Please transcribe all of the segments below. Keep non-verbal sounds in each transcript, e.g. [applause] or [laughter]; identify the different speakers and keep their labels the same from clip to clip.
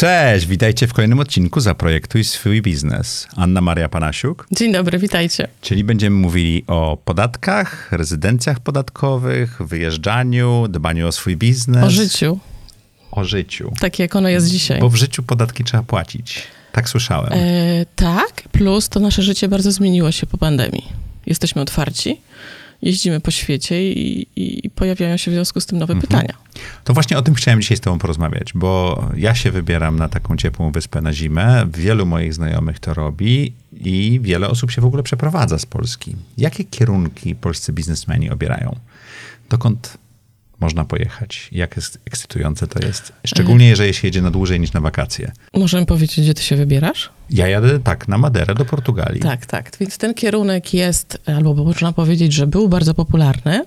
Speaker 1: Cześć, witajcie w kolejnym odcinku Zaprojektuj swój biznes. Anna Maria Panasiuk.
Speaker 2: Dzień dobry, witajcie.
Speaker 1: Czyli będziemy mówili o podatkach, rezydencjach podatkowych, wyjeżdżaniu, dbaniu o swój biznes.
Speaker 2: O życiu.
Speaker 1: O życiu.
Speaker 2: Tak jak ono jest dzisiaj.
Speaker 1: Bo w życiu podatki trzeba płacić. Tak słyszałem. E,
Speaker 2: tak, plus to nasze życie bardzo zmieniło się po pandemii. Jesteśmy otwarci jeździmy po świecie i, i, pojawiają się w związku z tym nowe mhm. pytania.
Speaker 1: To właśnie o tym chciałem dzisiaj z tobą porozmawiać, bo ja się wybieram na taką ciepłą wyspę na zimę. Wielu moich znajomych to robi i wiele osób się w ogóle przeprowadza z Polski. Jakie kierunki polscy biznesmeni obierają? Dokąd można pojechać. Jak jest ekscytujące to jest. Szczególnie jeżeli się jedzie na dłużej niż na wakacje.
Speaker 2: Możemy powiedzieć, gdzie ty się wybierasz?
Speaker 1: Ja jadę tak, na Maderę do Portugalii.
Speaker 2: Tak, tak. Więc ten kierunek jest, albo można powiedzieć, że był bardzo popularny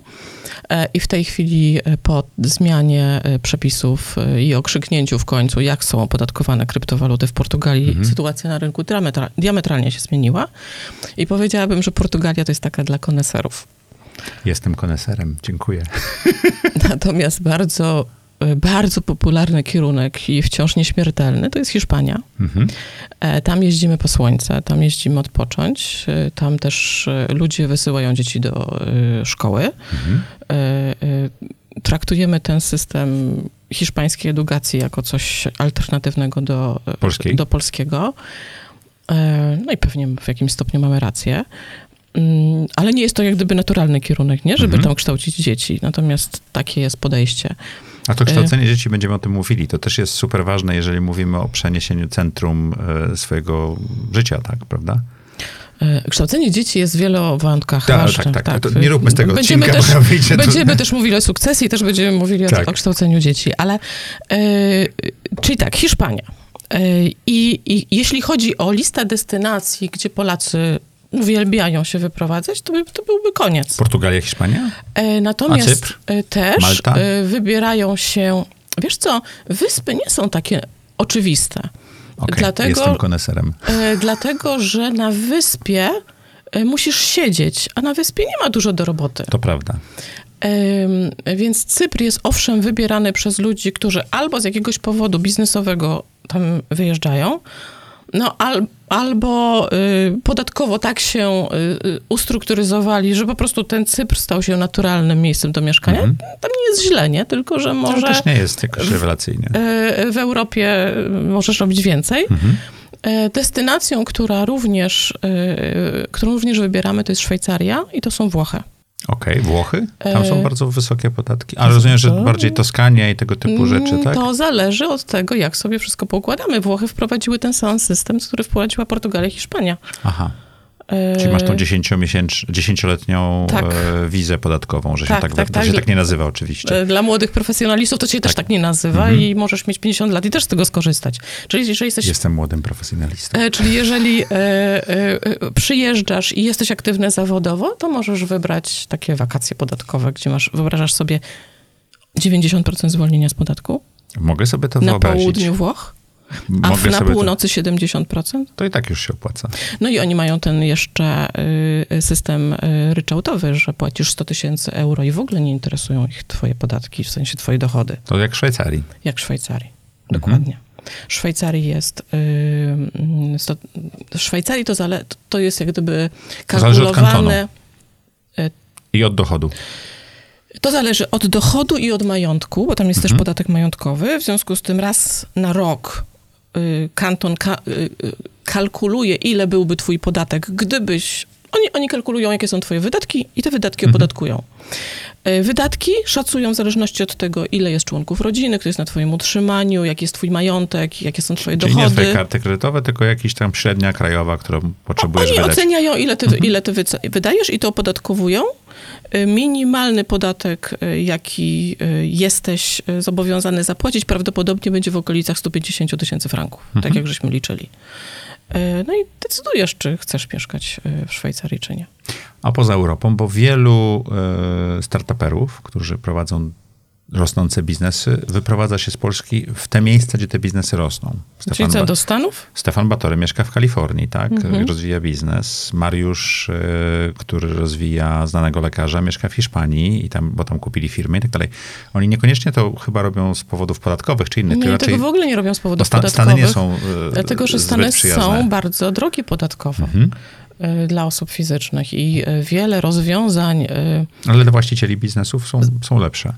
Speaker 2: e, i w tej chwili e, po zmianie e, przepisów i okrzyknięciu w końcu, jak są opodatkowane kryptowaluty w Portugalii, mhm. sytuacja na rynku diametralnie się zmieniła. I powiedziałabym, że Portugalia to jest taka dla koneserów.
Speaker 1: Jestem koneserem, dziękuję. [laughs]
Speaker 2: Natomiast bardzo, bardzo popularny kierunek i wciąż nieśmiertelny to jest Hiszpania. Mhm. E, tam jeździmy po słońce, tam jeździmy odpocząć. E, tam też e, ludzie wysyłają dzieci do szkoły. Mhm. Traktujemy ten system hiszpańskiej edukacji jako coś alternatywnego do, do polskiego. No i pewnie w jakimś stopniu mamy rację. Mm, ale nie jest to jak gdyby naturalny kierunek, nie? Żeby mhm. tam kształcić dzieci. Natomiast takie jest podejście.
Speaker 1: A to kształcenie dzieci, będziemy o tym mówili, to też jest super ważne, jeżeli mówimy o przeniesieniu centrum e, swojego życia, tak, prawda?
Speaker 2: E, kształcenie dzieci jest w wielu Tak,
Speaker 1: tak, tak, tak. nie róbmy z tego będziemy
Speaker 2: odcinka, też, Będziemy też mówili o sukcesji, też będziemy mówili tak. o, o, kształceniu dzieci, ale yy, czyli tak, Hiszpania. I, I jeśli chodzi o listę destynacji, gdzie Polacy uwielbiają się wyprowadzać, to, by, to byłby koniec.
Speaker 1: Portugalia, Hiszpania?
Speaker 2: E, natomiast A Cypr? E, też Malta? E, wybierają się, wiesz co, wyspy nie są takie oczywiste.
Speaker 1: Okay, dlatego, jestem koneserem.
Speaker 2: E, dlatego, że na wyspie musisz siedzieć, a na wyspie nie ma dużo do roboty.
Speaker 1: To prawda.
Speaker 2: Więc Cypr jest owszem wybierany przez ludzi, którzy albo z jakiegoś powodu biznesowego tam wyjeżdżają, no, al, albo y, podatkowo tak się y, y, ustrukturyzowali, że po prostu ten Cypr stał się naturalnym miejscem do mieszkania. Mhm. Tam nie jest źle, nie? Tylko, że może... To
Speaker 1: też nie jest jakoś rewelacyjnie.
Speaker 2: W, w Europie możesz robić więcej. Mhm. E, destynacją, która również, którą również wybieramy, to jest Szwajcaria i to są Włochy.
Speaker 1: Okej, okay, Włochy? Tam są e, bardzo wysokie podatki. A rozumiem, że bardziej Toskania i tego typu rzeczy, mm, tak?
Speaker 2: To zależy od tego, jak sobie wszystko poukładamy. Włochy wprowadziły ten sam system, który wprowadziła Portugalia i Hiszpania.
Speaker 1: Aha. Czyli masz tą dziesięcioletnią tak. E, wizę podatkową, że tak, się tak, tak, to tak. się tak nie nazywa oczywiście.
Speaker 2: E, dla młodych profesjonalistów to się też tak, tak nie nazywa mhm. i możesz mieć 50 lat i też z tego skorzystać.
Speaker 1: Czyli jeżeli jesteś... Jestem młodym profesjonalistą.
Speaker 2: E, czyli jeżeli przyjeżdżasz i jesteś aktywny zawodowo, to możesz wybrać takie wakacje podatkowe, gdzie masz, wyobrażasz sobie 90% zwolnienia z podatku.
Speaker 1: Mogę sobie to
Speaker 2: na
Speaker 1: wyobrazić.
Speaker 2: Na południu Włoch a Mogę na północy to... 70%?
Speaker 1: To i tak już się opłaca.
Speaker 2: No i oni mają ten jeszcze y, system y, ryczałtowy, że płacisz 100 tysięcy euro i w ogóle nie interesują ich twoje podatki, w sensie twoje dochody.
Speaker 1: To jak w Szwajcarii.
Speaker 2: Jak w Szwajcarii, dokładnie. Mhm. Szwajcarii jest. Yy, sto, w Szwajcarii to, zale, to jest jak gdyby kalkulowane.
Speaker 1: Od I od dochodu.
Speaker 2: To zależy od dochodu i od majątku, bo tam jest mhm. też podatek majątkowy. W związku z tym raz na rok Y, kanton ka y, y, kalkuluje, ile byłby twój podatek, gdybyś... Oni, oni kalkulują, jakie są twoje wydatki i te wydatki mhm. opodatkują. Wydatki szacują w zależności od tego, ile jest członków rodziny, kto jest na twoim utrzymaniu, jaki jest twój majątek, jakie są twoje
Speaker 1: Czyli
Speaker 2: dochody.
Speaker 1: nie twoje karty kredytowe, tylko jakaś tam średnia krajowa, którą potrzebujesz
Speaker 2: Oni
Speaker 1: wydać.
Speaker 2: oceniają, ile ty, mhm. ile ty wydajesz i to opodatkowują. Minimalny podatek, jaki jesteś zobowiązany zapłacić, prawdopodobnie będzie w okolicach 150 tysięcy franków, tak mhm. tak jak żeśmy liczyli. No i decydujesz, czy chcesz mieszkać w Szwajcarii, czy nie.
Speaker 1: A poza Europą, bo wielu startuperów, którzy prowadzą rosnące biznesy wyprowadza się z Polski w te miejsca, gdzie te biznesy rosną.
Speaker 2: Czyli co, do Stanów?
Speaker 1: Stefan Batory mieszka w Kalifornii, tak?
Speaker 2: Mhm.
Speaker 1: Rozwija biznes. Mariusz, e, który rozwija znanego lekarza, mieszka w Hiszpanii, i tam, bo tam kupili firmy i tak dalej. Oni niekoniecznie to chyba robią z powodów podatkowych czy innych,
Speaker 2: Nie,
Speaker 1: tylko
Speaker 2: tego w ogóle nie robią z
Speaker 1: bo
Speaker 2: powodów
Speaker 1: Stan-
Speaker 2: podatkowych.
Speaker 1: Stany nie są e,
Speaker 2: Dlatego, że Stany są bardzo drogie podatkowo
Speaker 1: Mhm.
Speaker 2: Y, dla osób fizycznych i y, wiele rozwiązań, y,
Speaker 1: Ale dla właścicieli biznesów są, są lepsze.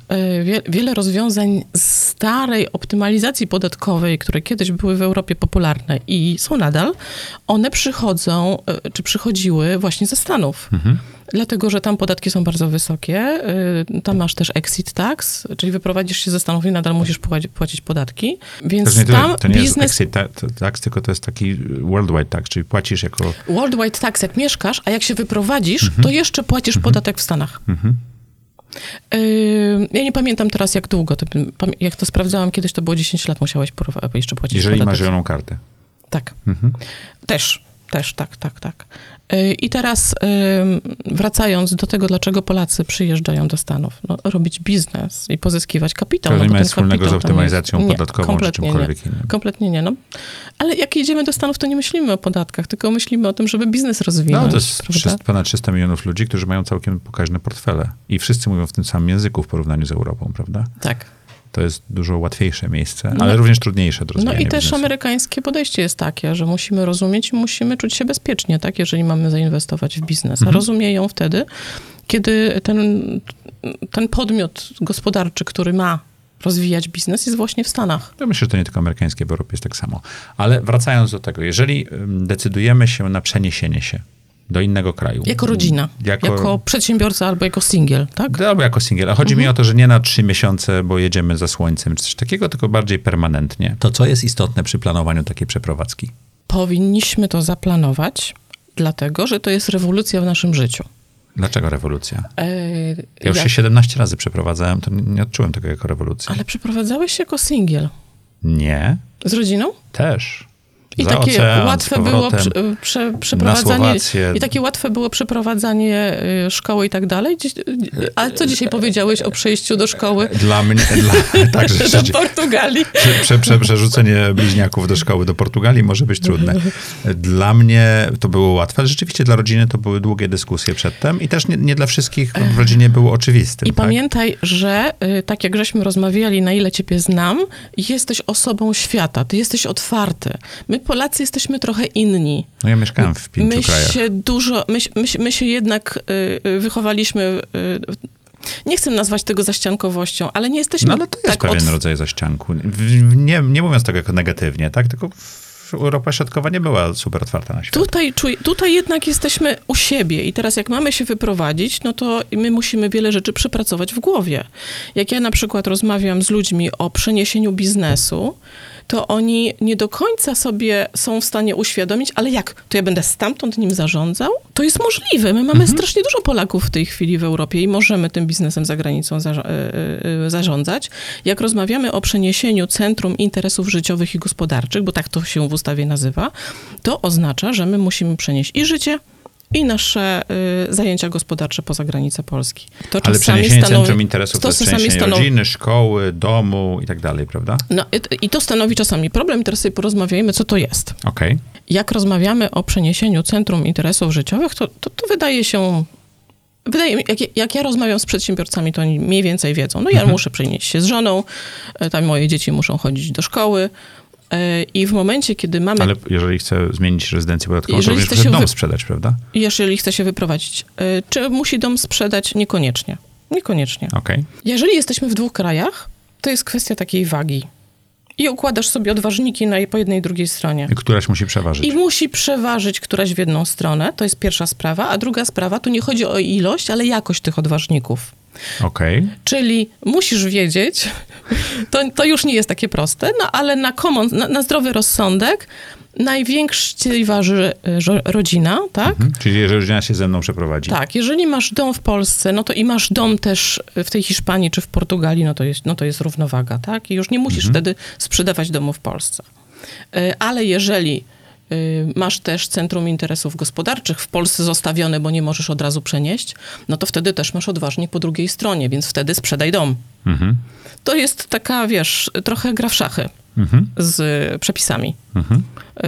Speaker 2: wie, wiele rozwiązań starej optymalizacji podatkowej, które kiedyś były w Europie popularne i są nadal, one przychodzą, czy przychodziły właśnie ze Stanów.
Speaker 1: Mhm.
Speaker 2: Dlatego, że tam podatki są bardzo wysokie. y, Tam masz też exit tax, czyli wyprowadzisz się ze Stanów i nadal musisz płacić, podatki. Więc
Speaker 1: To, nie,
Speaker 2: tam
Speaker 1: to, nie jest
Speaker 2: biznes
Speaker 1: exit ta- ta- tax, tylko to jest taki worldwide tax, czyli płacisz jako...
Speaker 2: Worldwide tax, jak mieszkasz, a jak się wyprowadzisz,
Speaker 1: Mhm.
Speaker 2: to jeszcze płacisz podatek w Stanach. Yy, ja nie pamiętam teraz, jak długo. To, jak to sprawdzałam kiedyś, to było 10 lat, musiałeś jeszcze płacić
Speaker 1: Jeżeli
Speaker 2: podatek.
Speaker 1: masz zieloną kartę.
Speaker 2: Tak.
Speaker 1: Mhm.
Speaker 2: Też, też, tak, tak, tak. Yy, I teraz yy, wracając do tego, dlaczego Polacy przyjeżdżają do Stanów. No, robić biznes i pozyskiwać kapitał.
Speaker 1: To
Speaker 2: no,
Speaker 1: nie ma wspólnego z optymalizacją
Speaker 2: jest- nie,
Speaker 1: podatkową czy
Speaker 2: kompletnie
Speaker 1: czymkolwiek
Speaker 2: nie.
Speaker 1: innym.
Speaker 2: Kompletnie nie, no. Ale jak jedziemy do Stanów, to nie myślimy o podatkach, tylko myślimy o tym, żeby biznes rozwinąć.
Speaker 1: No, to jest
Speaker 2: prawda?
Speaker 1: 300, ponad 300 milionów ludzi, którzy mają całkiem pokaźne portfele. I wszyscy mówią w tym samym języku w porównaniu z Europą, prawda?
Speaker 2: Tak.
Speaker 1: To jest dużo łatwiejsze miejsce,
Speaker 2: No.
Speaker 1: ale również trudniejsze do
Speaker 2: No i też
Speaker 1: biznesu.
Speaker 2: amerykańskie podejście jest takie, że musimy rozumieć i musimy czuć się bezpiecznie, tak, jeżeli mamy zainwestować w biznes. A
Speaker 1: Mhm.
Speaker 2: rozumieją wtedy, kiedy ten, ten podmiot gospodarczy, który ma rozwijać biznes, jest właśnie w Stanach.
Speaker 1: Ja myślę, że to nie tylko amerykańskie, w Europie jest tak samo. Ale wracając do tego, jeżeli decydujemy się na przeniesienie się do innego kraju.
Speaker 2: Jako rodzina,
Speaker 1: Jako-
Speaker 2: jako, przedsiębiorca albo jako singiel, tak?
Speaker 1: Albo jako singiel. A chodzi
Speaker 2: Mhm.
Speaker 1: mi o to, że nie na trzy miesiące, bo jedziemy za słońcem czy coś takiego, tylko bardziej permanentnie. To co jest istotne przy planowaniu takiej przeprowadzki?
Speaker 2: Powinniśmy to zaplanować, dlatego, że to jest rewolucja w naszym życiu.
Speaker 1: Dlaczego rewolucja?
Speaker 2: E,
Speaker 1: Ja już
Speaker 2: jak-
Speaker 1: się 17 razy przeprowadzałem, to nie odczułem tego jako rewolucji.
Speaker 2: Ale przeprowadzałeś się jako singiel.
Speaker 1: Nie,
Speaker 2: Z rodziną?
Speaker 1: też.
Speaker 2: I
Speaker 1: Za
Speaker 2: takie
Speaker 1: ocean,
Speaker 2: łatwe było
Speaker 1: powrotem.
Speaker 2: prze, prze, przeprowadzanie. I takie łatwe było przeprowadzanie y, szkoły i tak dalej. A co dzisiaj powiedziałeś o przejściu do szkoły [laughs]
Speaker 1: Dla mnie, dla, [laughs] tak,
Speaker 2: do. Portugalii?
Speaker 1: Prze, prze, prze, przerzucenie bliźniaków do szkoły do Portugalii może być trudne. Dla mnie to było łatwe, ale rzeczywiście dla rodziny to były długie dyskusje przedtem i też nie, nie dla wszystkich w rodzinie było oczywistym.
Speaker 2: I
Speaker 1: tak?
Speaker 2: pamiętaj, że y, tak jak żeśmy rozmawiali, na ile ciebie znam, jesteś osobą świata, ty jesteś otwarty. My Polacy jesteśmy trochę inni.
Speaker 1: No ja mieszkałem w pięciu
Speaker 2: My
Speaker 1: krajach.
Speaker 2: się dużo, my, się- my, my się jednak y, y, wychowaliśmy... Y, nie chcę nazwać tego zaściankowością, ale nie jesteśmy
Speaker 1: No ale to jest
Speaker 2: tak
Speaker 1: pewien
Speaker 2: otw-
Speaker 1: rodzaj zaścianku. Nie, nie mówiąc tego jako negatywnie, tak? Tylko Europa Środkowa nie była super otwarta na świat.
Speaker 2: Tutaj, tutaj jednak jesteśmy u siebie i teraz jak mamy się wyprowadzić, no to my musimy wiele rzeczy przepracować w głowie. Jak ja na przykład rozmawiam z ludźmi o przeniesieniu biznesu, to oni nie do końca sobie są w stanie uświadomić, ale jak, to ja będę stamtąd nim zarządzał? To jest możliwe. My mamy strasznie dużo Polaków w tej chwili w Europie i możemy tym biznesem za granicą zarza- y, y, zarządzać. Jak rozmawiamy o przeniesieniu Centrum Interesów Życiowych i Gospodarczych, bo tak to się w ustawie nazywa, to oznacza, że my musimy przenieść i życie, i nasze y, zajęcia gospodarcze poza granicę Polski. To
Speaker 1: Ale przeniesienie
Speaker 2: stanowi-
Speaker 1: centrum interesów to przeniesienie
Speaker 2: stanowi-
Speaker 1: rodziny, szkoły, domu i tak dalej, prawda?
Speaker 2: No, i- I to stanowi czasami problem. Teraz sobie porozmawiajmy, co to jest.
Speaker 1: Okej.
Speaker 2: Jak rozmawiamy o przeniesieniu Centrum Interesów Życiowych, to, to, to wydaje się... Wydaje mi, jak, jak ja rozmawiam z przedsiębiorcami, to oni mniej więcej wiedzą. No ja
Speaker 1: Mhm.
Speaker 2: muszę przenieść się z żoną, e, tam moje dzieci muszą chodzić do szkoły i w momencie, kiedy mamy
Speaker 1: Ale jeżeli chcę zmienić rezydencję podatkową,
Speaker 2: Jeżeli
Speaker 1: to również
Speaker 2: chce
Speaker 1: muszę
Speaker 2: się
Speaker 1: dom
Speaker 2: wy-
Speaker 1: sprzedać, prawda?
Speaker 2: jeżeli chce się wyprowadzić, y, czy musi dom sprzedać? Niekoniecznie. Niekoniecznie.
Speaker 1: Okej.
Speaker 2: Jeżeli jesteśmy w dwóch krajach, to jest kwestia takiej wagi. I układasz sobie odważniki na, po jednej i drugiej stronie.
Speaker 1: I Któraś musi przeważyć.
Speaker 2: I musi przeważyć któraś w jedną stronę, to jest pierwsza sprawa, a druga sprawa, tu nie chodzi o ilość, ale jakość tych odważników.
Speaker 1: Okej.
Speaker 2: Czyli musisz wiedzieć, to, to już nie jest takie proste, no ale na, common, na, na zdrowy rozsądek największej waży rodzina, tak?
Speaker 1: Mhm. Czyli jeżeli rodzina się ze mną przeprowadzi.
Speaker 2: Tak, jeżeli masz dom w Polsce, no to i masz dom też w tej Hiszpanii czy w Portugalii, no to jest, no to jest równowaga, tak? I już nie musisz wtedy sprzedawać domu w Polsce. E, Ale jeżeli masz też Centrum Interesów Gospodarczych w Polsce zostawione, bo nie możesz od razu przenieść, no to wtedy też masz odważnie po drugiej stronie, więc wtedy sprzedaj dom.
Speaker 1: Mhm.
Speaker 2: To jest taka, wiesz, trochę gra w szachy
Speaker 1: Mhm.
Speaker 2: z przepisami.
Speaker 1: Mhm.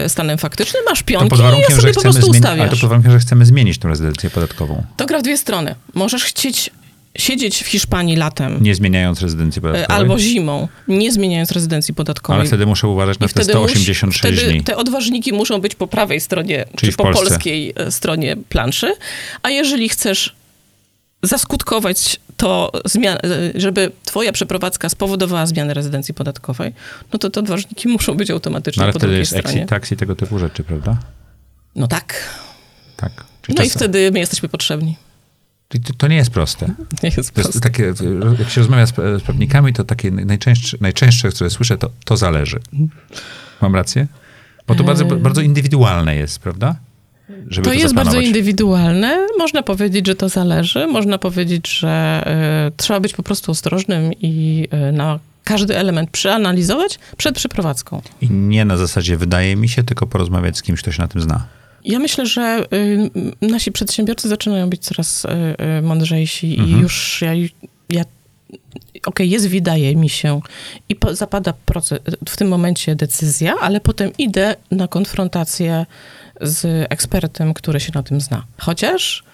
Speaker 2: Y, Stanem faktycznym masz pionki
Speaker 1: pod
Speaker 2: i
Speaker 1: warunkiem, że
Speaker 2: sobie po prostu
Speaker 1: zmienić, ale to
Speaker 2: ustawiasz.
Speaker 1: pod warunkiem, że chcemy zmienić tę rezydencję podatkową,
Speaker 2: To gra w dwie strony. Możesz chcieć siedzieć w Hiszpanii latem
Speaker 1: nie zmieniając rezydencji
Speaker 2: y,
Speaker 1: podatkowej.
Speaker 2: albo zimą, nie zmieniając rezydencji podatkowej.
Speaker 1: Ale wtedy muszę uważać na
Speaker 2: I
Speaker 1: te
Speaker 2: wtedy
Speaker 1: 186
Speaker 2: musi,
Speaker 1: dni.
Speaker 2: te odważniki muszą być po prawej stronie,
Speaker 1: Czyli
Speaker 2: czy po
Speaker 1: Polsce.
Speaker 2: polskiej e, stronie planszy. A jeżeli chcesz zaskutkować to, zmian- e, żeby twoja przeprowadzka spowodowała zmianę rezydencji podatkowej, no to te odważniki muszą być automatycznie
Speaker 1: No ale
Speaker 2: po
Speaker 1: wtedy
Speaker 2: drugiej
Speaker 1: jest
Speaker 2: stronie.
Speaker 1: exit tax i tego typu rzeczy, prawda?
Speaker 2: No tak.
Speaker 1: Tak. Czyli
Speaker 2: No
Speaker 1: to,
Speaker 2: i wtedy my jesteśmy potrzebni.
Speaker 1: To, to nie jest proste. [laughs]
Speaker 2: Nie jest
Speaker 1: To jest
Speaker 2: proste.
Speaker 1: takie, jak się rozmawia z, z prawnikami, to takie najczęstsze, najczęstsze, które słyszę, to, to zależy. Mam rację? Bo to bardzo, bardzo indywidualne jest, prawda? Żeby
Speaker 2: To jest bardzo indywidualne. Można powiedzieć, że to zależy. Można powiedzieć, że y, trzeba być po prostu ostrożnym i y, na każdy element przeanalizować przed przeprowadzką.
Speaker 1: I nie na zasadzie wydaje mi się, tylko porozmawiać z kimś, kto się na tym zna.
Speaker 2: Ja myślę, że y, nasi przedsiębiorcy zaczynają być coraz y, y, mądrzejsi i już ja, ja okej, jest wydaje mi się i po, zapada proces, w tym momencie decyzja, ale potem idę na konfrontację z ekspertem, który się na tym zna. Chociaż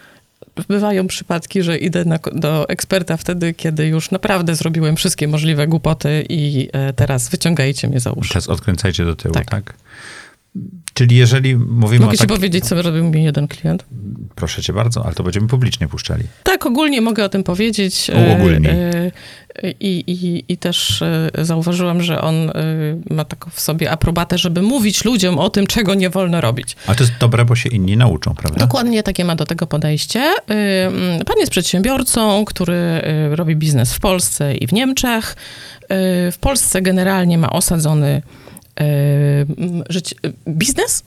Speaker 2: bywają przypadki, że idę na, do eksperta wtedy, kiedy już naprawdę zrobiłem wszystkie możliwe głupoty i e, teraz wyciągajcie mnie za uszy.
Speaker 1: Teraz odkręcajcie do tyłu, tak?
Speaker 2: Tak.
Speaker 1: Czyli jeżeli mówimy
Speaker 2: Mogę
Speaker 1: o
Speaker 2: ci
Speaker 1: tak...
Speaker 2: powiedzieć, co robił mi jeden klient?
Speaker 1: Proszę cię bardzo, ale to będziemy publicznie puszczali.
Speaker 2: Tak, ogólnie mogę o tym powiedzieć. E, e, I, i, I też e, zauważyłam, że on e, ma taką w sobie aprobatę, żeby mówić ludziom o tym, czego nie wolno robić.
Speaker 1: Ale to jest dobre, bo się inni nauczą, prawda?
Speaker 2: Dokładnie takie ma do tego podejście. Pan jest przedsiębiorcą, który robi biznes w Polsce i w Niemczech. W Polsce generalnie ma osadzony y, m, życie, y, biznes,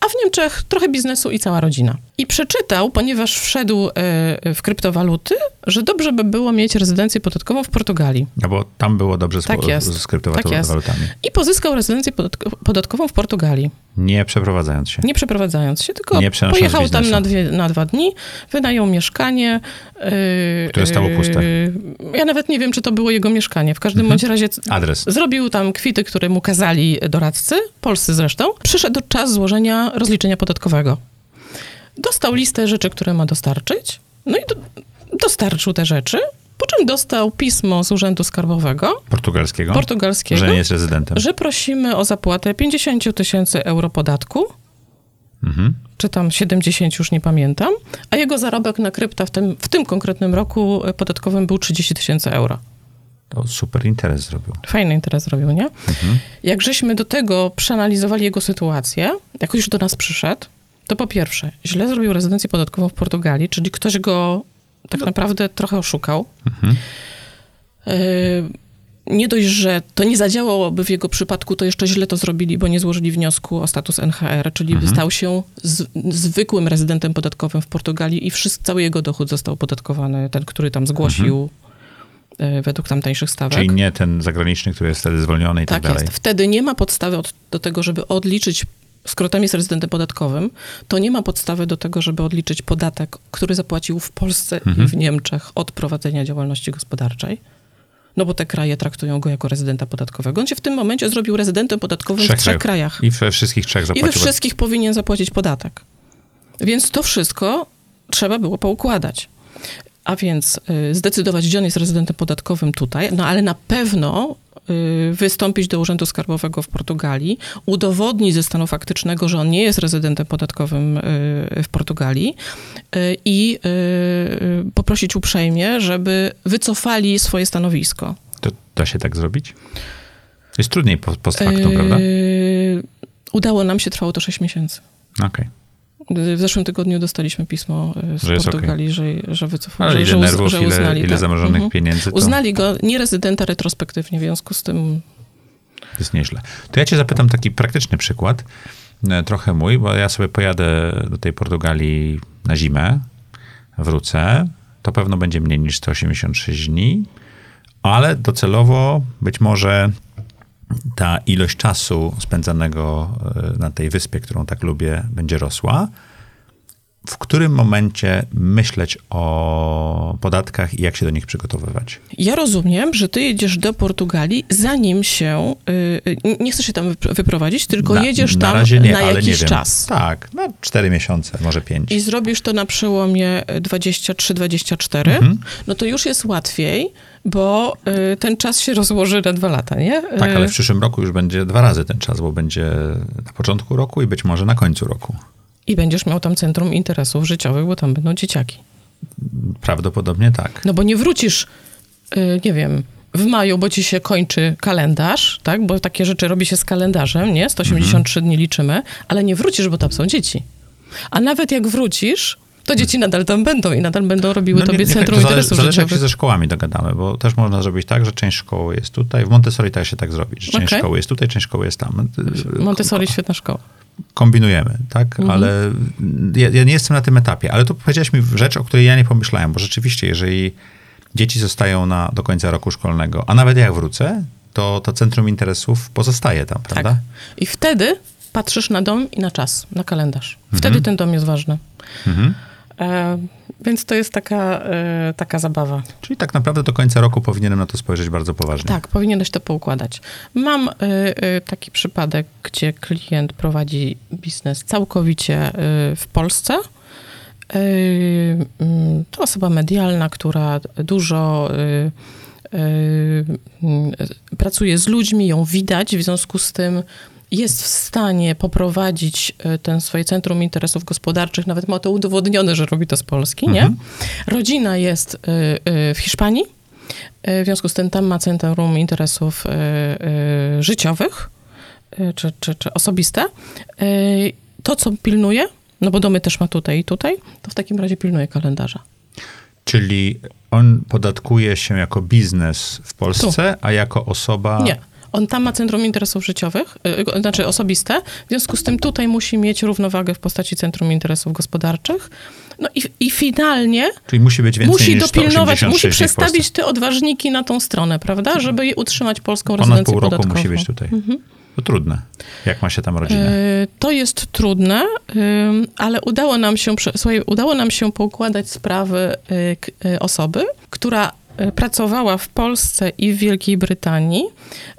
Speaker 2: a w Niemczech trochę biznesu i cała rodzina. I przeczytał, ponieważ wszedł y, w kryptowaluty, że dobrze by było mieć rezydencję podatkową w Portugalii.
Speaker 1: No bo tam było dobrze
Speaker 2: Tak
Speaker 1: z,
Speaker 2: jest.
Speaker 1: z kryptowalutami.
Speaker 2: Tak jest. I pozyskał rezydencję podatk- podatkową w Portugalii.
Speaker 1: Nie przeprowadzając się.
Speaker 2: Nie przeprowadzając się, tylko
Speaker 1: Nie
Speaker 2: pojechał tam
Speaker 1: biznesu.
Speaker 2: na, dwie, na dwa dni, wynajął mieszkanie. Yy,
Speaker 1: Które stało puste.
Speaker 2: Yy, ja nawet nie wiem, czy to było jego mieszkanie. W każdym
Speaker 1: Mhm.
Speaker 2: bądź razie c-
Speaker 1: Adres.
Speaker 2: zrobił tam kwity, które mu kazali doradcy, polscy zresztą. Przyszedł czas złożenia rozliczenia podatkowego. Dostał listę rzeczy, które ma dostarczyć, no i do, dostarczył te rzeczy, po czym dostał pismo z Urzędu Skarbowego
Speaker 1: Portugalskiego?
Speaker 2: portugalskiego,
Speaker 1: Że nie jest rezydentem.
Speaker 2: że prosimy o zapłatę 50 000 tysięcy euro podatku,
Speaker 1: Mhm.
Speaker 2: czy tam 70, już nie pamiętam, a jego zarobek na krypta w tym, w tym konkretnym roku podatkowym był 30 tysięcy euro.
Speaker 1: To super interes zrobił.
Speaker 2: Fajny interes zrobił, nie? Jak żeśmy do tego przeanalizowali jego sytuację, jak już do nas przyszedł, to po pierwsze, źle zrobił rezydencję podatkową w Portugalii, czyli ktoś go tak naprawdę trochę oszukał. Yy, Nie dość, że to nie zadziałałoby w jego przypadku, to jeszcze źle to zrobili, bo nie złożyli wniosku o status NHR, czyli stał się z, zwykłym rezydentem podatkowym w Portugalii i wszystko, cały jego dochód został opodatkowany, ten, który tam zgłosił yy, według tamtejszych stawek.
Speaker 1: Czyli nie ten zagraniczny, który jest wtedy zwolniony i tak,
Speaker 2: Tak
Speaker 1: dalej.
Speaker 2: jest. Wtedy nie ma podstawy od, do tego, żeby odliczyć, skoro tam jest rezydentem podatkowym, to nie ma podstawy do tego, żeby odliczyć podatek, który zapłacił w Polsce
Speaker 1: Mhm.
Speaker 2: i w Niemczech od prowadzenia działalności gospodarczej. No bo te kraje traktują go jako rezydenta podatkowego. On się w tym momencie zrobił rezydentem podatkowym w trzech krajach.
Speaker 1: I we wszystkich trzech
Speaker 2: I we
Speaker 1: zapłacił.
Speaker 2: wszystkich powinien zapłacić podatek. Więc to wszystko trzeba było poukładać. A więc y, zdecydować, gdzie on jest rezydentem podatkowym tutaj, no ale na pewno y, wystąpić do Urzędu Skarbowego w Portugalii, udowodnić ze stanu faktycznego, że on nie jest rezydentem podatkowym y, w Portugalii i poprosić uprzejmie, żeby wycofali swoje stanowisko.
Speaker 1: To da się tak zrobić? Jest trudniej po- post factum, prawda?
Speaker 2: Y, Udało nam się, trwało to 6 miesięcy.
Speaker 1: Okej.
Speaker 2: W zeszłym tygodniu dostaliśmy pismo y, z
Speaker 1: Że
Speaker 2: Portugalii, że, że wycofują,
Speaker 1: Ale
Speaker 2: że,
Speaker 1: ile
Speaker 2: że, uz-
Speaker 1: nerwów,
Speaker 2: że
Speaker 1: ile,
Speaker 2: uznali.
Speaker 1: ile
Speaker 2: tak.
Speaker 1: zamrożonych
Speaker 2: Mhm.
Speaker 1: pieniędzy, to
Speaker 2: Uznali go nie rezydenta retrospektywnie, w związku z tym
Speaker 1: jest nieźle. To ja cię zapytam taki praktyczny przykład, e, trochę mój, bo ja sobie pojadę do tej Portugalii na zimę, wrócę, to pewno będzie mniej niż 186 dni, ale docelowo być może ta ilość czasu spędzanego e, na tej wyspie, którą tak lubię, będzie rosła, w którym momencie myśleć o podatkach i jak się do nich przygotowywać?
Speaker 2: Ja rozumiem, że ty jedziesz do Portugalii, zanim się. Yy, nie chcesz się tam wyprowadzić, tylko
Speaker 1: na,
Speaker 2: jedziesz
Speaker 1: na
Speaker 2: tam
Speaker 1: razie nie,
Speaker 2: na
Speaker 1: ale
Speaker 2: jakiś czas.
Speaker 1: Tak, na cztery miesiące, może pięć.
Speaker 2: I zrobisz to na przełomie 23-24,
Speaker 1: Mhm.
Speaker 2: no to już jest łatwiej, bo y, ten czas się rozłoży na dwa lata, nie?
Speaker 1: Tak, ale w
Speaker 2: Y,
Speaker 1: przyszłym roku już będzie dwa razy ten czas, bo będzie na początku roku i być może na końcu roku.
Speaker 2: I będziesz miał tam centrum interesów życiowych, bo tam będą dzieciaki.
Speaker 1: Prawdopodobnie tak.
Speaker 2: No bo nie wrócisz, y, nie wiem, w maju, bo ci się kończy kalendarz, tak? Bo takie rzeczy robi się z kalendarzem, nie? 183 dni liczymy, ale nie wrócisz, bo tam są dzieci. A nawet jak wrócisz, to dzieci nadal tam będą i nadal będą robiły tobie centrum
Speaker 1: to
Speaker 2: interesów
Speaker 1: zależy jak się
Speaker 2: życiowych.
Speaker 1: ze szkołami dogadamy, bo też można zrobić tak, że część szkoły jest tutaj. W Montessori też się tak zrobić, że część
Speaker 2: Okej.
Speaker 1: szkoły jest tutaj, część szkoły jest tam.
Speaker 2: Montessori, świetna szkoła.
Speaker 1: kombinujemy, tak?
Speaker 2: Mhm.
Speaker 1: Ale ja, ja nie jestem na tym etapie. Ale tu powiedziałeś mi rzecz, o której ja nie pomyślałem, bo rzeczywiście, jeżeli dzieci zostają na, do końca roku szkolnego, a nawet jak wrócę, to to centrum interesów pozostaje tam, prawda?
Speaker 2: Tak. I wtedy patrzysz na dom i na czas, na kalendarz. Wtedy
Speaker 1: Mhm.
Speaker 2: ten dom jest ważny. E, więc to jest taka, e, taka zabawa.
Speaker 1: Czyli tak naprawdę do końca roku powinienem na to spojrzeć bardzo poważnie.
Speaker 2: Tak, powinieneś to poukładać. Mam y, taki przypadek, gdzie klient prowadzi biznes całkowicie w Polsce. Mm, to osoba medialna, która dużo pracuje z ludźmi, ją widać, w związku z tym jest w stanie poprowadzić y, ten swoje centrum interesów gospodarczych, nawet ma to udowodnione, że robi to z Polski, nie? Rodzina jest y, y, w Hiszpanii, w związku z tym tam ma centrum interesów życiowych, czy, czy, czy osobiste. To, co pilnuje, no bo domy też ma tutaj i tutaj, to w takim razie pilnuje kalendarza.
Speaker 1: Czyli on podatkuje się jako biznes w Polsce, a jako osoba...
Speaker 2: Nie. On tam ma centrum interesów życiowych, y, znaczy osobiste, w związku z tym tutaj musi mieć równowagę w postaci centrum interesów gospodarczych. No i, i finalnie
Speaker 1: Czyli musi być więcej
Speaker 2: musi
Speaker 1: niż
Speaker 2: dopilnować,
Speaker 1: 186
Speaker 2: musi przestawić te odważniki na tą stronę, prawda, żeby je utrzymać polską
Speaker 1: Ponad
Speaker 2: rezydencję
Speaker 1: pół roku
Speaker 2: podatkową.
Speaker 1: musi być tutaj. To trudne. Jak ma się tam rodzinę?
Speaker 2: E, To jest trudne, ym, ale udało nam się, słuchaj, udało nam się poukładać sprawy y, y, osoby, która y, pracowała w Polsce i w Wielkiej Brytanii.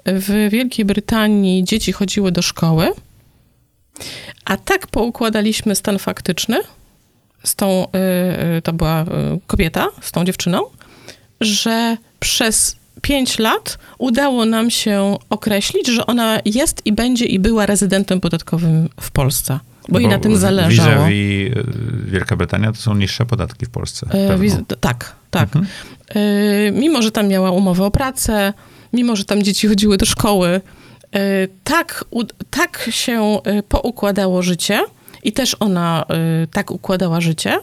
Speaker 2: W Wielkiej Brytanii dzieci chodziły do szkoły, a tak poukładaliśmy stan faktyczny z tą, y, y, to była kobieta, z tą dziewczyną, że przez pięć lat udało nam się określić, że ona jest i będzie i była rezydentem podatkowym w Polsce, bo, jej na tym zależało.
Speaker 1: Vis-a-vis Wielka Brytania to są niższe podatki w Polsce.
Speaker 2: E, wiz- tak, tak.
Speaker 1: Mhm.
Speaker 2: E, mimo, że tam miała umowę o pracę, mimo, że tam dzieci chodziły do szkoły, e, tak, tak się e, poukładało życie i też ona tak układała życie.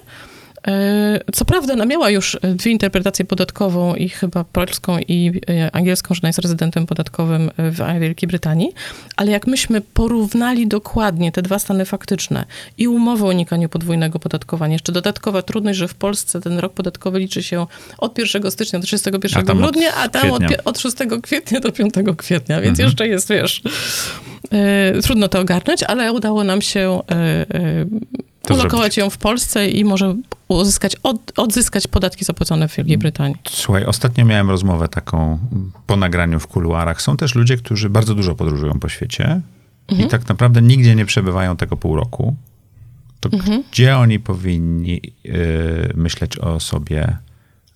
Speaker 2: E, Co prawda, ona miała już e, dwie interpretacje podatkową i chyba polską i e, angielską, że ona jest rezydentem podatkowym w Wielkiej Brytanii, ale jak myśmy porównali dokładnie te dwa stany faktyczne i umowę o unikaniu podwójnego podatkowania, jeszcze dodatkowa trudność, że w Polsce ten rok podatkowy liczy się od 1 stycznia do 31
Speaker 1: A
Speaker 2: grudnia, a tam od, od 6 kwietnia do 5 kwietnia, więc
Speaker 1: Mhm.
Speaker 2: jeszcze jest, wiesz, trudno to ogarnąć, ale udało nam się ulokować ją w Polsce i może uzyskać, od, odzyskać podatki zapłacone w Wielkiej Brytanii.
Speaker 1: Słuchaj, ostatnio miałem rozmowę taką po nagraniu w kuluarach. Są też ludzie, którzy bardzo dużo podróżują po świecie
Speaker 2: Mhm.
Speaker 1: i tak naprawdę nigdzie nie przebywają tego pół roku. To
Speaker 2: Mhm.
Speaker 1: gdzie oni powinni y, myśleć o sobie,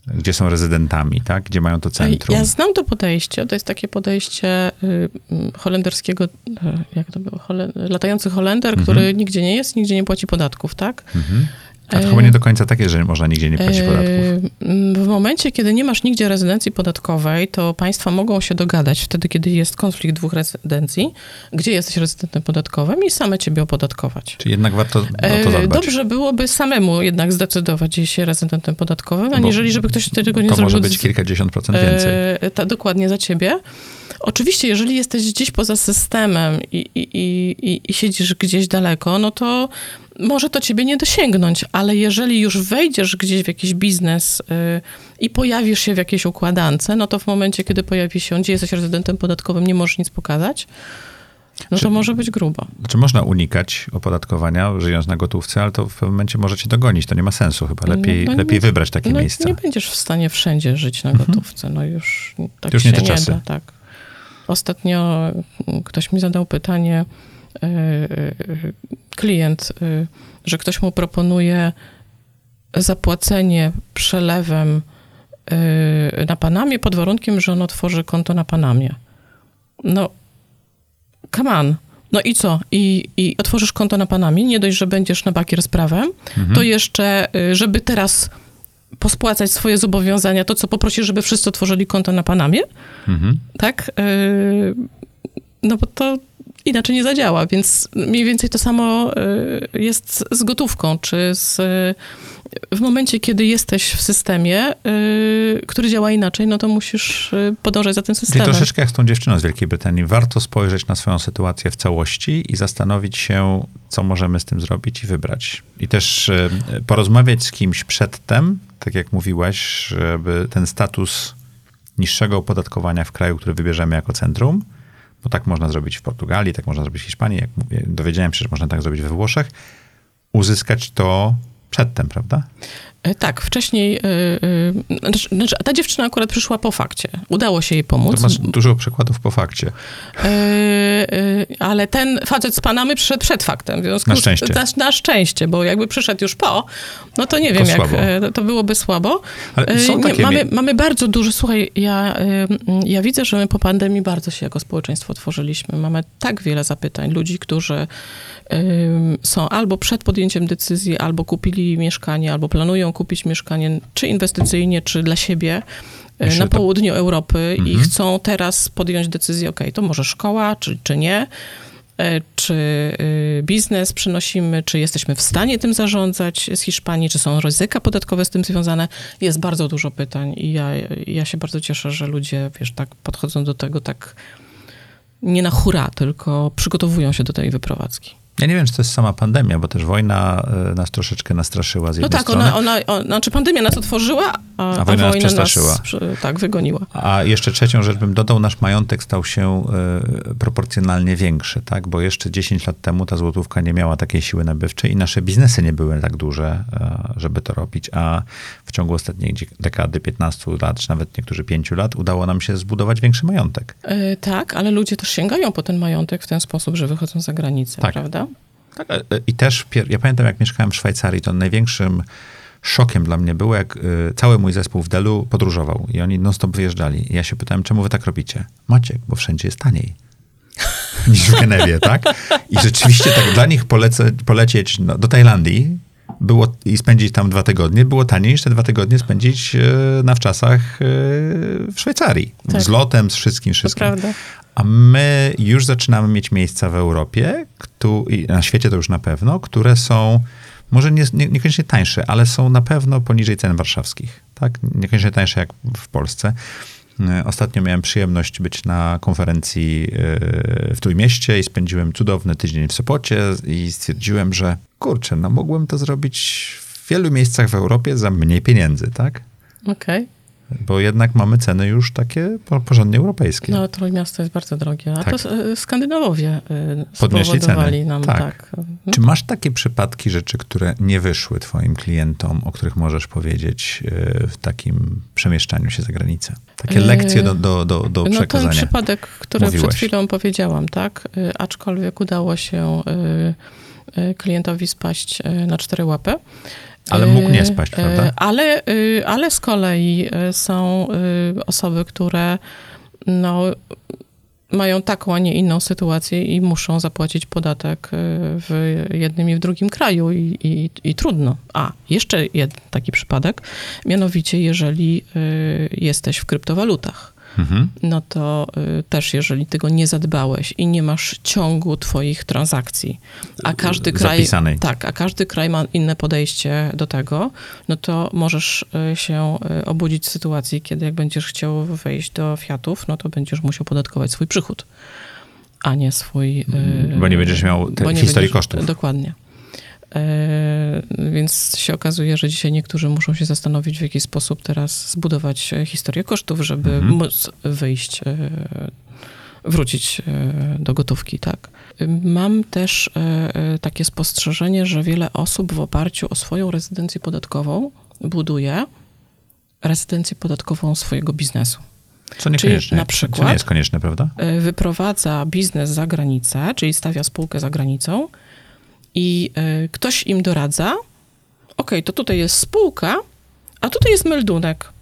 Speaker 1: gdzie są rezydentami, tak? Gdzie mają to centrum?
Speaker 2: Ja znam to podejście. To jest takie podejście y, mm, holenderskiego, y, jak to było, Hole, latający Holender,
Speaker 1: Mhm.
Speaker 2: który nigdzie nie jest, nigdzie nie płaci podatków, tak?
Speaker 1: Mhm. A to chyba nie do końca takie, że można nigdzie nie płacić podatków.
Speaker 2: E, W momencie, kiedy nie masz nigdzie rezydencji podatkowej, to państwa mogą się dogadać wtedy, kiedy jest konflikt dwóch rezydencji, gdzie jesteś rezydentem podatkowym i same ciebie opodatkować.
Speaker 1: Czyli jednak warto o to
Speaker 2: E,
Speaker 1: zadbać.
Speaker 2: Dobrze byłoby samemu jednak zdecydować, gdzie się rezydentem podatkowym, aniżeli żeby ktoś tego nie
Speaker 1: to
Speaker 2: zrobił.
Speaker 1: może być kilkadziesiąt procent więcej.
Speaker 2: E, ta, dokładnie za ciebie. Oczywiście, jeżeli jesteś gdzieś poza systemem i, i, i, i siedzisz gdzieś daleko, no to może to ciebie nie dosięgnąć, ale jeżeli już wejdziesz gdzieś w jakiś biznes y, i pojawisz się w jakiejś układance, no to w momencie, kiedy pojawi się on, gdzie jesteś rezydentem podatkowym, nie możesz nic pokazać, no
Speaker 1: Czy-
Speaker 2: to może być grubo.
Speaker 1: Znaczy można unikać opodatkowania, żyjąc na gotówce, ale to w pewnym momencie możecie dogonić. To nie ma sensu chyba. Lepiej,
Speaker 2: No, no
Speaker 1: lepiej
Speaker 2: nie-
Speaker 1: wybrać takie
Speaker 2: no,
Speaker 1: miejsca.
Speaker 2: nie będziesz w stanie wszędzie żyć na gotówce, no już tak
Speaker 1: Już
Speaker 2: się
Speaker 1: nie te
Speaker 2: nie
Speaker 1: czasy.
Speaker 2: da. Tak. Ostatnio ktoś mi zadał pytanie, klient, y, że ktoś mu proponuje zapłacenie przelewem na Panamie pod warunkiem, że on otworzy konto na Panamie. No, come on. No i co? I, I otworzysz konto na Panamie, nie dość, że będziesz na bakier z prawem, to jeszcze, żeby teraz pospłacać swoje zobowiązania, to co poprosisz, żeby wszyscy otworzyli konto na Panamie,
Speaker 1: Mhm.
Speaker 2: tak? No bo to inaczej nie zadziała, więc mniej więcej to samo y, jest z gotówką, czy z... W momencie, kiedy jesteś w systemie, y, który działa inaczej, no to musisz y, podążać za tym
Speaker 1: Czyli
Speaker 2: systemem.
Speaker 1: troszeczkę jak z tą dziewczyną z Wielkiej Brytanii. Warto spojrzeć na swoją sytuację w całości i zastanowić się, co możemy z tym zrobić i wybrać. I też porozmawiać z kimś przedtem, tak jak mówiłaś, żeby ten status niższego opodatkowania w kraju, który wybierzemy jako centrum, bo tak można zrobić w Portugalii, tak można zrobić w Hiszpanii, jak mówię, dowiedziałem się, że można tak zrobić we Włoszech, uzyskać to przedtem, prawda?
Speaker 2: E, Tak, wcześniej, y, y, znaczy, znaczy, ta dziewczyna akurat przyszła po fakcie. Udało się jej pomóc.
Speaker 1: To masz dużo przykładów po fakcie.
Speaker 2: E, e, ale ten facet z Panamy przyszedł przed faktem. W związku
Speaker 1: Na
Speaker 2: z-
Speaker 1: szczęście.
Speaker 2: Na, na szczęście, bo jakby przyszedł już po, no to nie wiem, jak
Speaker 1: słabo.
Speaker 2: e, to byłoby słabo.
Speaker 1: Ale
Speaker 2: E,
Speaker 1: są
Speaker 2: nie,
Speaker 1: takie
Speaker 2: mamy, mamy bardzo dużo, słuchaj, ja, e, ja widzę, że my po pandemii bardzo się jako społeczeństwo otworzyliśmy. Mamy tak wiele zapytań, ludzi, którzy są albo przed podjęciem decyzji, albo kupili mieszkanie, albo planują kupić mieszkanie, czy inwestycyjnie, czy dla siebie e, na
Speaker 1: to-
Speaker 2: południu Europy i
Speaker 1: Mhm.
Speaker 2: chcą teraz podjąć decyzję, ok, to może szkoła, czy, czy nie, e, czy y, biznes przynosimy, czy jesteśmy w stanie tym zarządzać z Hiszpanii, czy są ryzyka podatkowe z tym związane. Jest bardzo dużo pytań i ja, ja się bardzo cieszę, że ludzie, wiesz, tak podchodzą do tego tak nie na hura, tylko przygotowują się do tej wyprowadzki.
Speaker 1: Ja nie wiem, czy to jest sama pandemia, bo też wojna e, nas troszeczkę nastraszyła z
Speaker 2: No
Speaker 1: jednej
Speaker 2: tak,
Speaker 1: strony.
Speaker 2: ona, ona, ona, znaczy pandemia nas otworzyła, a,
Speaker 1: A wojna nas przestraszyła.
Speaker 2: nas tak wygoniła.
Speaker 1: A jeszcze trzecią rzecz bym dodał, nasz majątek stał się e, proporcjonalnie większy, tak? Bo jeszcze 10 lat temu ta złotówka nie miała takiej siły nabywczej i nasze biznesy nie były tak duże, e, żeby to robić, a w ciągu ostatniej dekady, 15 lat, czy nawet niektórzy 5 lat, udało nam się zbudować większy majątek.
Speaker 2: E, tak, ale ludzie też sięgają po ten majątek w ten sposób, że wychodzą za granicę,
Speaker 1: Tak.
Speaker 2: prawda?
Speaker 1: Tak, I też, ja pamiętam, jak mieszkałem w Szwajcarii, to największym szokiem dla mnie było, jak y, cały mój zespół w Delu podróżował i oni non-stop wyjeżdżali. I ja się pytałem, czemu wy tak robicie? Maciek, bo wszędzie jest taniej. [laughs] niż w Genewie, tak? I rzeczywiście tak dla nich polecę, polecieć no, do Tajlandii było, i spędzić tam dwa tygodnie było taniej niż te dwa tygodnie spędzić e, na wczasach e, w Szwajcarii.
Speaker 2: Tak.
Speaker 1: Z lotem, z wszystkim,
Speaker 2: To
Speaker 1: wszystkim.
Speaker 2: prawda.
Speaker 1: A my już zaczynamy mieć miejsca w Europie, któ- i na świecie to już na pewno, które są może nie, nie, niekoniecznie tańsze, ale są na pewno poniżej cen warszawskich. Tak? Niekoniecznie tańsze jak w Polsce. E, Ostatnio miałem przyjemność być na konferencji e, w Trójmieście i spędziłem cudowny tydzień w Sopocie i stwierdziłem, że kurczę, no mogłem to zrobić w wielu miejscach w Europie za mniej pieniędzy, tak?
Speaker 2: Okej.
Speaker 1: Bo jednak mamy ceny już takie po- porządnie europejskie.
Speaker 2: No, Trójmiasto jest bardzo drogie. A
Speaker 1: Tak.
Speaker 2: to e, Skandynawowie e,
Speaker 1: Podnieśli ceny.
Speaker 2: nam,
Speaker 1: Tak.
Speaker 2: tak.
Speaker 1: Czy masz takie przypadki rzeczy, które nie wyszły twoim klientom, o których możesz powiedzieć e, w takim przemieszczaniu się za granicę? Takie lekcje do, do, do, do
Speaker 2: No ten
Speaker 1: przekazania.
Speaker 2: przypadek, który
Speaker 1: Mówiłaś.
Speaker 2: przed chwilą powiedziałam, tak? Aczkolwiek udało się klientowi spaść na cztery łapy.
Speaker 1: Ale mógł nie
Speaker 2: Y,
Speaker 1: spaść,
Speaker 2: y,
Speaker 1: prawda?
Speaker 2: Ale, y, ale z kolei y, są y, osoby, które no, mają taką, a nie inną sytuację i muszą zapłacić podatek w jednym i w drugim kraju i, i, i trudno. A, jeszcze jeden taki przypadek, mianowicie jeżeli jesteś w kryptowalutach
Speaker 1: Mhm.
Speaker 2: no to y, też jeżeli tego nie zadbałeś i nie masz ciągu twoich transakcji, a każdy kraj...
Speaker 1: Zapisanej.
Speaker 2: Tak, a każdy kraj ma inne podejście do tego, no to możesz y, się y, obudzić w sytuacji, kiedy jak będziesz chciał wejść do Fiatów, no to będziesz musiał podatkować swój przychód, a nie swój... y,
Speaker 1: Bo nie będziesz miał tej historii kosztów.
Speaker 2: Dokładnie. E, Więc się okazuje, że dzisiaj niektórzy muszą się zastanowić, w jaki sposób teraz zbudować e, historię kosztów, żeby
Speaker 1: Mhm.
Speaker 2: móc wyjść, e, wrócić do gotówki, tak. Mam też takie spostrzeżenie, że wiele osób w oparciu o swoją rezydencję podatkową buduje rezydencję podatkową swojego biznesu.
Speaker 1: Co niekoniecznie.
Speaker 2: Czyli na
Speaker 1: Co nie
Speaker 2: przykład-
Speaker 1: jest konieczne, prawda?
Speaker 2: Wyprowadza biznes za granicę, czyli stawia spółkę za granicą i e, ktoś im doradza, ok, to tutaj jest spółka, a tutaj jest meldunek.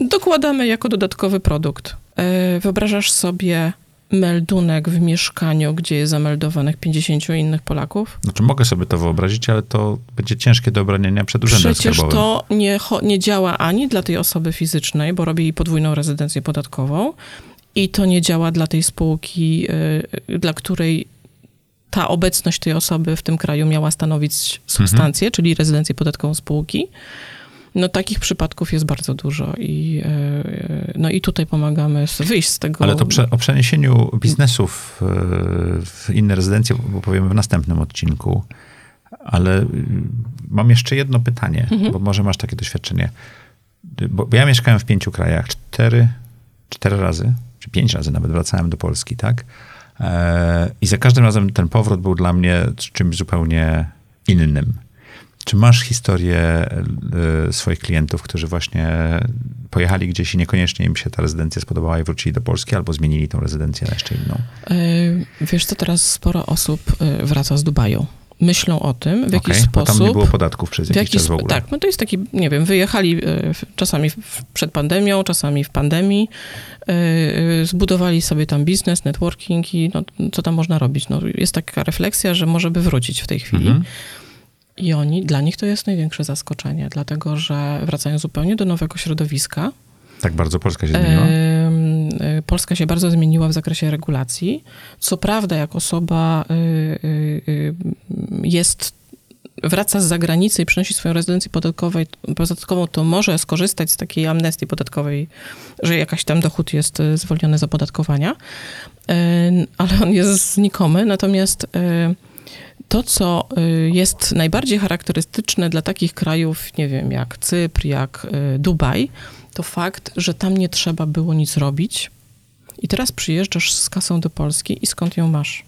Speaker 2: Dokładamy jako dodatkowy produkt. E, Wyobrażasz sobie meldunek w mieszkaniu, gdzie jest zameldowanych 50 innych Polaków?
Speaker 1: Znaczy mogę sobie to wyobrazić, ale to będzie ciężkie do obronienia przed urzędem
Speaker 2: Przecież
Speaker 1: skarbowym.
Speaker 2: to nie, nie działa ani dla tej osoby fizycznej, bo robi jej podwójną rezydencję podatkową, i to nie działa dla tej spółki, y, dla której ta obecność tej osoby w tym kraju miała stanowić substancję, czyli rezydencję podatkową spółki. No takich przypadków jest bardzo dużo i, y, no i tutaj pomagamy wyjść z tego.
Speaker 1: Ale to prze, o przeniesieniu biznesów e, w inne rezydencje powiemy w następnym odcinku. Ale y, mam jeszcze jedno pytanie,
Speaker 2: Mhm.
Speaker 1: bo może masz takie doświadczenie. Bo bo ja mieszkałem w pięciu krajach, cztery, cztery razy, czy pięć razy nawet wracałem do Polski, tak? E, I za każdym razem ten powrót był dla mnie czymś zupełnie innym. Czy masz historię y, swoich klientów, którzy właśnie pojechali gdzieś i niekoniecznie im się ta rezydencja spodobała i wrócili do Polski, albo zmienili tą rezydencję na jeszcze inną?
Speaker 2: Y, Wiesz co, teraz sporo osób y, wraca z Dubaju. Myślą o tym, w jaki
Speaker 1: Okej, Bo tam
Speaker 2: sposób...
Speaker 1: nie było podatków przez jakiś
Speaker 2: jaki
Speaker 1: czas w ogóle.
Speaker 2: Tak, no to jest taki, nie wiem, wyjechali w- czasami przed pandemią, czasami w pandemii, y, y, zbudowali sobie tam biznes, networking i no, co tam można robić? No, jest taka refleksja, że może by wrócić w tej chwili.
Speaker 1: Mhm.
Speaker 2: I oni, dla nich to jest największe zaskoczenie, dlatego że wracają zupełnie do nowego środowiska.
Speaker 1: Tak bardzo Polska się zmieniła.
Speaker 2: Y, Polska się bardzo zmieniła w zakresie regulacji. Co prawda, jak osoba y, y, y, jest, wraca z zagranicy i przynosi swoją rezydencję podatkową, to może skorzystać z takiej amnestii podatkowej, że jakaś tam dochód jest zwolniony z opodatkowania, ale on jest znikomy. Natomiast to, co jest najbardziej charakterystyczne dla takich krajów, nie wiem, jak Cypr, jak Dubaj, to fakt, że tam nie trzeba było nic robić. I teraz przyjeżdżasz z kasą do Polski i skąd ją masz?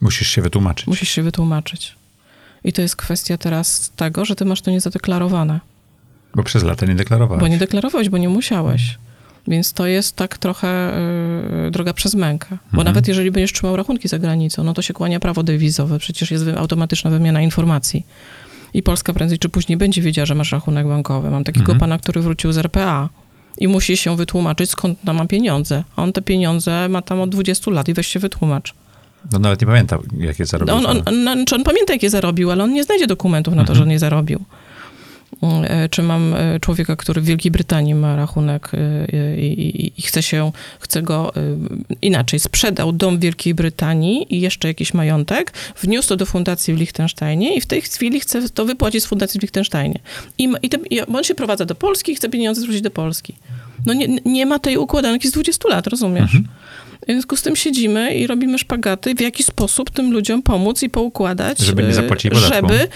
Speaker 1: Musisz się wytłumaczyć.
Speaker 2: Musisz się wytłumaczyć. I to jest kwestia teraz tego, że ty masz to niezadeklarowane.
Speaker 1: Bo przez lata nie deklarowałeś.
Speaker 2: Bo nie deklarowałeś, bo nie musiałeś. Więc to jest tak trochę y, droga przez mękę. Bo
Speaker 1: Mhm.
Speaker 2: nawet jeżeli będziesz trzymał rachunki za granicą, no to się kłania prawo dewizowe. Przecież jest automatyczna wymiana informacji. I Polska prędzej czy później będzie wiedziała, że masz rachunek bankowy. Mam takiego
Speaker 1: Mhm.
Speaker 2: pana, który wrócił z RPA i musi się wytłumaczyć, skąd tam ma pieniądze. A on te pieniądze ma tam od 20 lat i weź się wytłumacz.
Speaker 1: No nawet nie pamiętam, jakie zarobił.
Speaker 2: On, on, on, on, czy on pamięta, jakie zarobił, ale on nie znajdzie dokumentów na to,
Speaker 1: Mhm.
Speaker 2: że nie zarobił. E, Czy mam e, człowieka, który w Wielkiej Brytanii ma rachunek e, i, i, i chce się, chce go inaczej, sprzedał dom w Wielkiej Brytanii i jeszcze jakiś majątek, wniósł to do fundacji w Liechtensteinie i w tej chwili chce to wypłacić z fundacji w Liechtensteinie. I, i, te, i on się prowadza do Polski i chce pieniądze zwrócić do Polski. No nie, nie ma tej układanki z 20 lat, rozumiesz? W związku z tym siedzimy i robimy szpagaty, w jaki sposób tym ludziom pomóc i poukładać,
Speaker 1: Żeby nie zapłacili podatku.
Speaker 2: żeby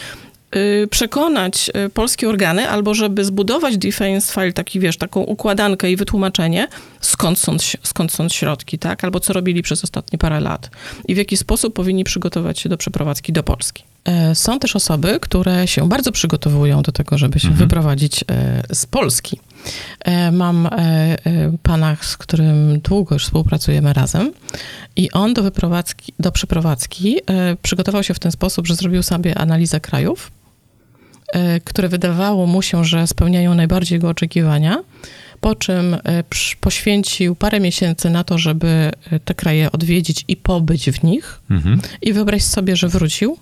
Speaker 2: przekonać y, polskie organy, albo żeby zbudować defense file, taki wiesz, taką układankę i wytłumaczenie, skąd są, skąd są środki, tak? Albo co robili przez ostatnie parę lat i w jaki sposób powinni przygotować się do przeprowadzki do Polski. E, Są też osoby, które się bardzo przygotowują do tego, żeby się
Speaker 1: Mhm.
Speaker 2: wyprowadzić e, z Polski. E, Mam pana, z którym długo już współpracujemy razem i on do wyprowadzki, do przeprowadzki przygotował się w ten sposób, że zrobił sobie analizę krajów, które wydawało mu się, że spełniają najbardziej jego oczekiwania, po czym e, poświęcił parę miesięcy na to, żeby e, te kraje odwiedzić i pobyć w nich.
Speaker 1: Mhm.
Speaker 2: I wyobraź sobie, że wrócił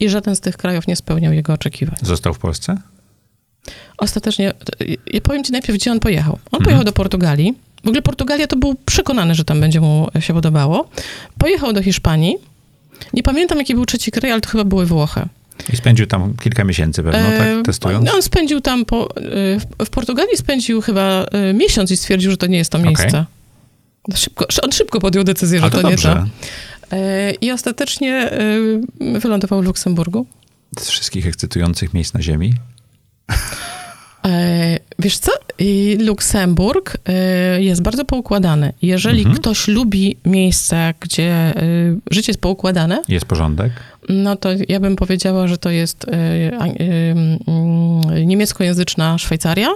Speaker 2: i żaden z tych krajów nie spełniał jego oczekiwań.
Speaker 1: Został w Polsce?
Speaker 2: Ostatecznie, ja powiem ci najpierw, gdzie on pojechał. On
Speaker 1: Mhm.
Speaker 2: pojechał do Portugalii. W ogóle Portugalia to był przekonany, że tam będzie mu się podobało. Pojechał do Hiszpanii. Nie pamiętam, jaki był trzeci kraj, ale to chyba były Włochy.
Speaker 1: I spędził tam kilka miesięcy pewno, tak? Testując?
Speaker 2: On spędził tam, po, e, w- Portugalii spędził chyba e, miesiąc i stwierdził, że to nie jest to miejsce. Szybko, on szybko podjął decyzję, że
Speaker 1: A
Speaker 2: to,
Speaker 1: to
Speaker 2: nie to. E, I ostatecznie e, wylądował w Luksemburgu.
Speaker 1: z wszystkich ekscytujących miejsc na Ziemi?
Speaker 2: E, wiesz co? I Luksemburg e, jest bardzo poukładany. Jeżeli
Speaker 1: Mhm.
Speaker 2: ktoś lubi miejsca, gdzie e, życie jest poukładane,
Speaker 1: Jest porządek?
Speaker 2: no to ja bym powiedziała, że to jest niemieckojęzyczna Szwajcaria,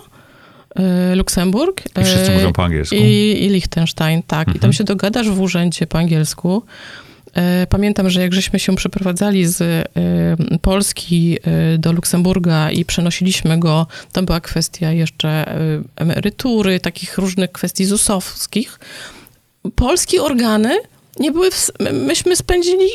Speaker 2: Luksemburg.
Speaker 1: I wszyscy mówią po angielsku?
Speaker 2: I, i Liechtenstein, tak. I
Speaker 1: Mhm.
Speaker 2: tam się dogadasz w urzędzie po angielsku. E, Pamiętam, że jak żeśmy się przeprowadzali z e, Polski e, do Luksemburga i przenosiliśmy go, to była kwestia jeszcze emerytury, takich różnych kwestii ZUS-owskich. Polskie organy nie były, w, my- myśmy spędzili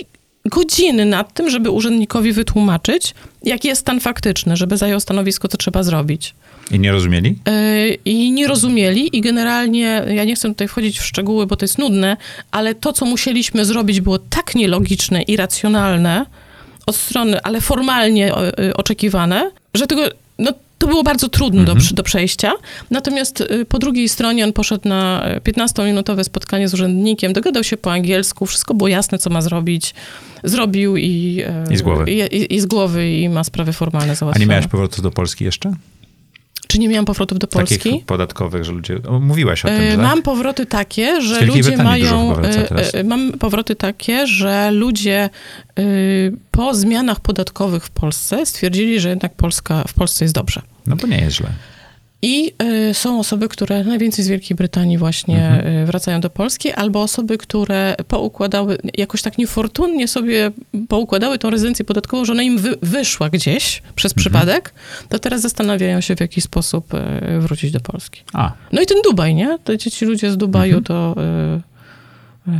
Speaker 2: godziny nad tym, żeby urzędnikowi wytłumaczyć, jaki jest stan faktyczny, żeby zajął stanowisko, co trzeba zrobić.
Speaker 1: I nie rozumieli?
Speaker 2: Yy, i nie rozumieli i generalnie, ja nie chcę tutaj wchodzić w szczegóły, bo to jest nudne, ale to, co musieliśmy zrobić było tak nielogiczne i racjonalne od strony, ale formalnie o- y, oczekiwane, że tego, no, to było bardzo trudne do, przy- do przejścia. Natomiast y, po drugiej stronie on poszedł na y, 15-minutowe spotkanie z urzędnikiem, dogadał się po angielsku, wszystko było jasne, co ma zrobić. Zrobił i... y,
Speaker 1: I z głowy.
Speaker 2: I, i, i z głowy i ma sprawy formalne
Speaker 1: A
Speaker 2: załatwione.
Speaker 1: nie miałeś powrotu do Polski jeszcze?
Speaker 2: Czy nie miałam powrotów do Polski?
Speaker 1: Takich podatkowych, że ludzie... Mówiłaś o tym, że...
Speaker 2: Mam powroty takie, że ludzie
Speaker 1: Brytanii
Speaker 2: mają. Mam powroty takie, że ludzie po zmianach podatkowych w Polsce stwierdzili, że jednak Polska, w Polsce jest dobrze.
Speaker 1: No bo nie jest źle.
Speaker 2: I y, są osoby, które najwięcej z Wielkiej Brytanii właśnie
Speaker 1: Mhm.
Speaker 2: y, wracają do Polski, albo osoby, które poukładały, jakoś tak niefortunnie sobie poukładały tą rezydencję podatkową, że ona im wy, wyszła gdzieś przez
Speaker 1: Mhm.
Speaker 2: przypadek, to teraz zastanawiają się, w jaki sposób y, wrócić do Polski.
Speaker 1: A,
Speaker 2: No i ten Dubaj, nie? To ci ludzie z Dubaju
Speaker 1: Mhm.
Speaker 2: to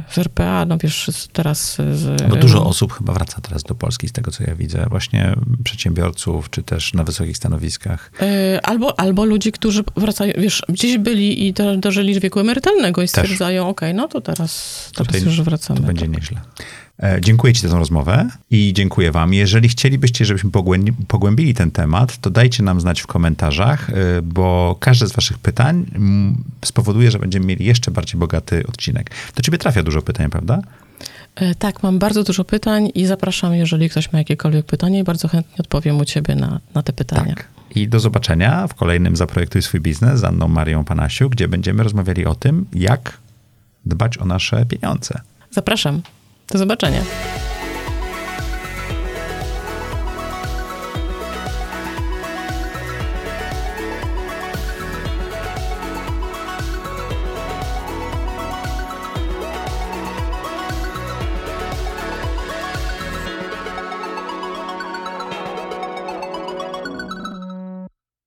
Speaker 2: z RPA, no wiesz, teraz z...
Speaker 1: bo dużo osób chyba wraca teraz do Polski, z tego co ja widzę. Właśnie przedsiębiorców, czy też na wysokich stanowiskach.
Speaker 2: Y, Albo, albo ludzi, którzy wracają, wiesz, gdzieś byli i do, dożyli wieku emerytalnego i stwierdzają, okej, no to teraz, teraz
Speaker 1: Tutaj
Speaker 2: już wracamy.
Speaker 1: To będzie
Speaker 2: tak.
Speaker 1: nieźle. E, Dziękuję Ci za tę rozmowę i dziękuję Wam. Jeżeli chcielibyście, żebyśmy pogłębi- pogłębili ten temat, to dajcie nam znać w komentarzach, e, bo każde z Waszych pytań spowoduje, że będziemy mieli jeszcze bardziej bogaty odcinek. Do Ciebie trafia dużo pytań, prawda?
Speaker 2: Y, Tak, mam bardzo dużo pytań i zapraszam, jeżeli ktoś ma jakiekolwiek pytanie i bardzo chętnie odpowiem u ciebie na, na te pytania.
Speaker 1: Tak. I do zobaczenia w kolejnym Zaprojektuj swój biznes z Anną Marią Panasiuk, gdzie będziemy rozmawiali o tym, jak dbać o nasze pieniądze.
Speaker 2: Zapraszam. Do zobaczenia.